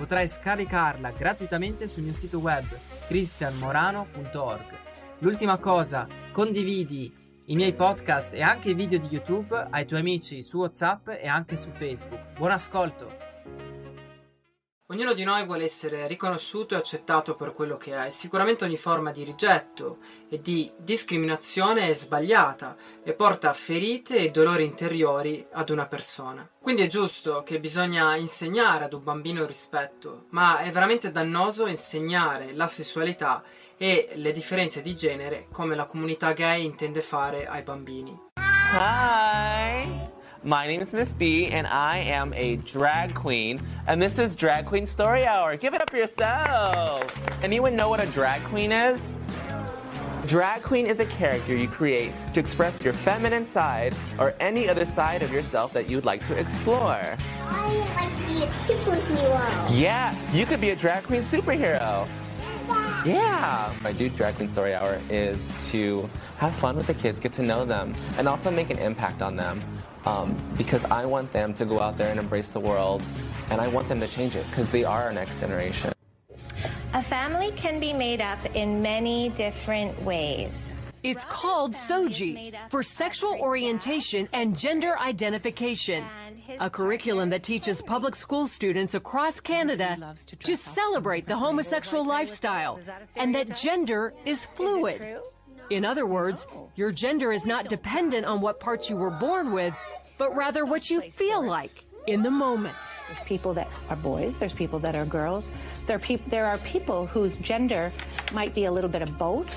Potrai scaricarla gratuitamente sul mio sito web cristianmorano.org. L'ultima cosa, condividi i miei podcast e anche i video di YouTube ai tuoi amici su WhatsApp e anche su Facebook. Buon ascolto! Ognuno di noi vuole essere riconosciuto e accettato per quello che è sicuramente ogni forma di rigetto e di discriminazione è sbagliata e porta ferite e dolori interiori ad una persona. Quindi è giusto che bisogna insegnare ad un bambino il rispetto, ma è veramente dannoso insegnare la sessualità e le differenze di genere come la comunità gay intende fare ai bambini. Hi! My name is Miss B, and I am a drag queen, and this is Drag Queen Story Hour. Give it up for yourself. Anyone know what a drag queen is? Drag queen is a character you create to express your feminine side or any other side of yourself that you'd like to explore. I would like to be a superhero. Yeah, you could be a drag queen superhero. Yeah. My do Drag Queen Story Hour is to have fun with the kids, get to know them, and also make an impact on them. Um, because I want them to go out there and embrace the world, and I want them to change it because they are our next generation. A family can be made up in many different ways. It's called SOGI for Sexual Orientation and Gender Identification, a curriculum that teaches public school students across Canada to celebrate the homosexual lifestyle and that gender is fluid. In other words, your gender is not dependent on what parts you were born with, but rather what you feel like in the moment. There's people that are boys, there's people that are girls. There are, peop- there are people whose gender might be a little bit of both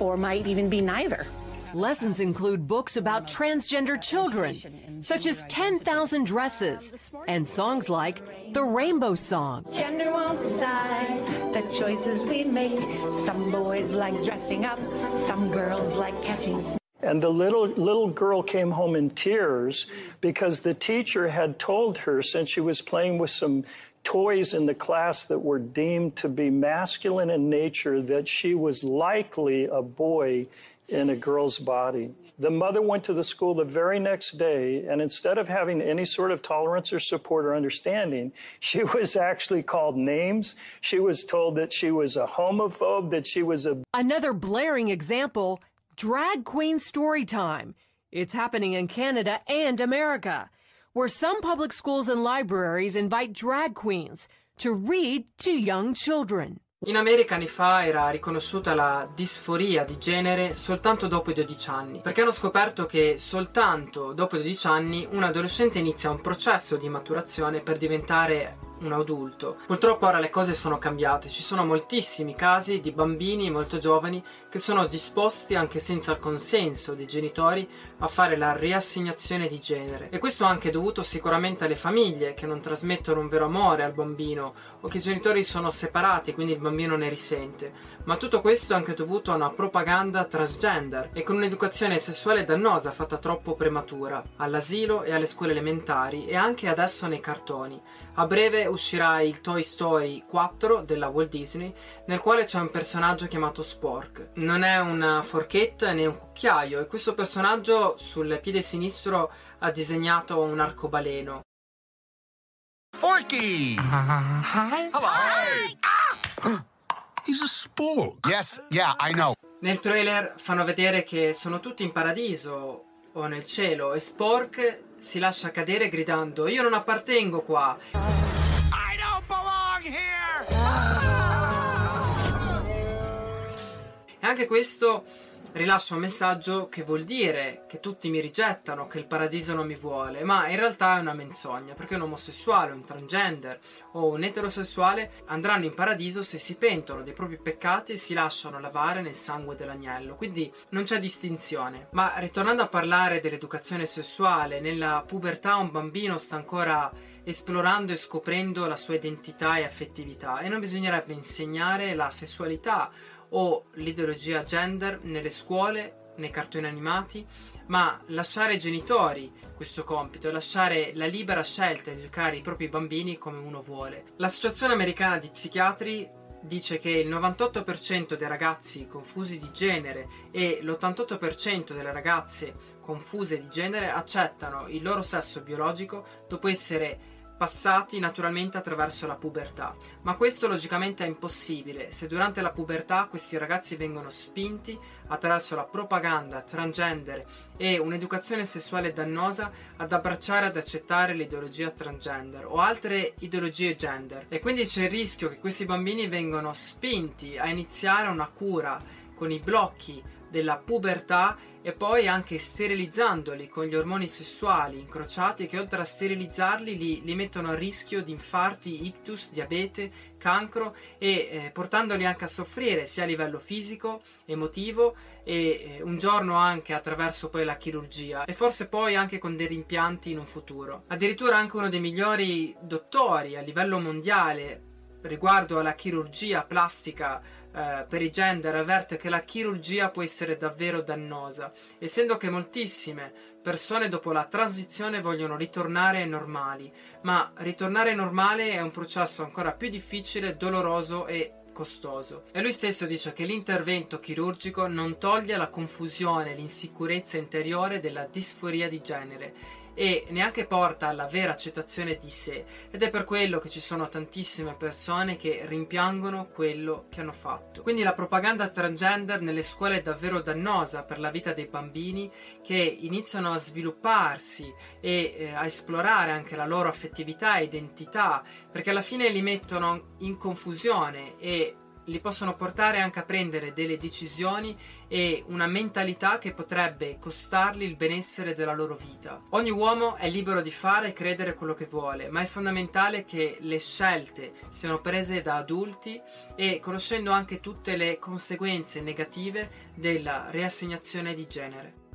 or might even be neither. Lessons include books about transgender children, such as 10,000 Dresses, and songs like The Rainbow Song. Gender won't decide the choices we make. Some boys like dressing up, some girls like catching And the little little girl came home in tears because the teacher had told her since she was playing with some toys in the class that were deemed to be masculine in nature that she was likely a boy in a girl's body. The mother went to the school the very next day, and instead of having any sort of tolerance or support or understanding, she was actually called names. She was told that she was a homophobe, that she was a Another blaring example Drag Queen Story Time. It's happening in Canada and America, where some public schools and libraries invite drag queens to read to young children. In America anni fa era riconosciuta la disforia di genere soltanto dopo i 12 anni, perché hanno scoperto che soltanto dopo i 12 anni un adolescente inizia un processo di maturazione per diventare un adulto. Purtroppo ora le cose sono cambiate, ci sono moltissimi casi di bambini molto giovani che sono disposti anche senza il consenso dei genitori a fare la riassegnazione di genere. E questo anche dovuto sicuramente alle famiglie che non trasmettono un vero amore al bambino o che i genitori sono separati quindi il bambino ne risente. Ma tutto questo è anche dovuto a una propaganda transgender e con un'educazione sessuale dannosa fatta troppo prematura all'asilo e alle scuole elementari e anche adesso nei cartoni. A breve uscirà il Toy Story 4 della Walt Disney, nel quale c'è un personaggio chiamato Spork. Non è una forchetta né un cucchiaio, e questo personaggio sul piede sinistro ha disegnato un arcobaleno. Forky! hi. Hello. Hi. Ah! He's a spork. Yes, yeah, I know. Nel trailer fanno vedere che sono tutti in paradiso o nel cielo e Spork si lascia cadere gridando Io non appartengo qua. Anche questo rilascia un messaggio che vuol dire che tutti mi rigettano, che il paradiso non mi vuole, ma in realtà è una menzogna, perché un omosessuale, un transgender o un eterosessuale andranno in paradiso se si pentono dei propri peccati e si lasciano lavare nel sangue dell'agnello, quindi non c'è distinzione. Ma ritornando a parlare dell'educazione sessuale, nella pubertà un bambino sta ancora esplorando e scoprendo la sua identità e affettività e non bisognerebbe insegnare la sessualità o l'ideologia gender nelle scuole, nei cartoni animati, ma lasciare ai genitori questo compito, lasciare la libera scelta di educare i propri bambini come uno vuole. L'Associazione Americana di Psichiatri dice che il 98% dei ragazzi confusi di genere e l'88% delle ragazze confuse di genere accettano il loro sesso biologico dopo essere passati naturalmente attraverso la pubertà, ma questo logicamente è impossibile. Se durante la pubertà questi ragazzi vengono spinti attraverso la propaganda transgender e un'educazione sessuale dannosa ad abbracciare ed accettare l'ideologia transgender o altre ideologie gender. E quindi c'è il rischio che questi bambini vengano spinti a iniziare una cura con i blocchi della pubertà e poi anche sterilizzandoli con gli ormoni sessuali incrociati che oltre a sterilizzarli li, li mettono a rischio di infarti, ictus, diabete, cancro e eh, portandoli anche a soffrire sia a livello fisico, emotivo e eh, un giorno anche attraverso poi la chirurgia e forse poi anche con dei rimpianti in un futuro. Addirittura anche uno dei migliori dottori a livello mondiale riguardo alla chirurgia plastica eh, per i gender avverte che la chirurgia può essere davvero dannosa, essendo che moltissime persone dopo la transizione vogliono ritornare normali, ma ritornare normale è un processo ancora più difficile, doloroso e costoso. E lui stesso dice che l'intervento chirurgico non toglie la confusione l'insicurezza interiore della disforia di genere e neanche porta alla vera accettazione di sé ed è per quello che ci sono tantissime persone che rimpiangono quello che hanno fatto. Quindi la propaganda transgender nelle scuole è davvero dannosa per la vita dei bambini che iniziano a svilupparsi e eh, a esplorare anche la loro affettività e identità perché alla fine li mettono in confusione e li possono portare anche a prendere delle decisioni e una mentalità che potrebbe costarli il benessere della loro vita. Ogni uomo è libero di fare e credere quello che vuole, ma è fondamentale che le scelte siano prese da adulti e conoscendo anche tutte le conseguenze negative della riassegnazione di genere.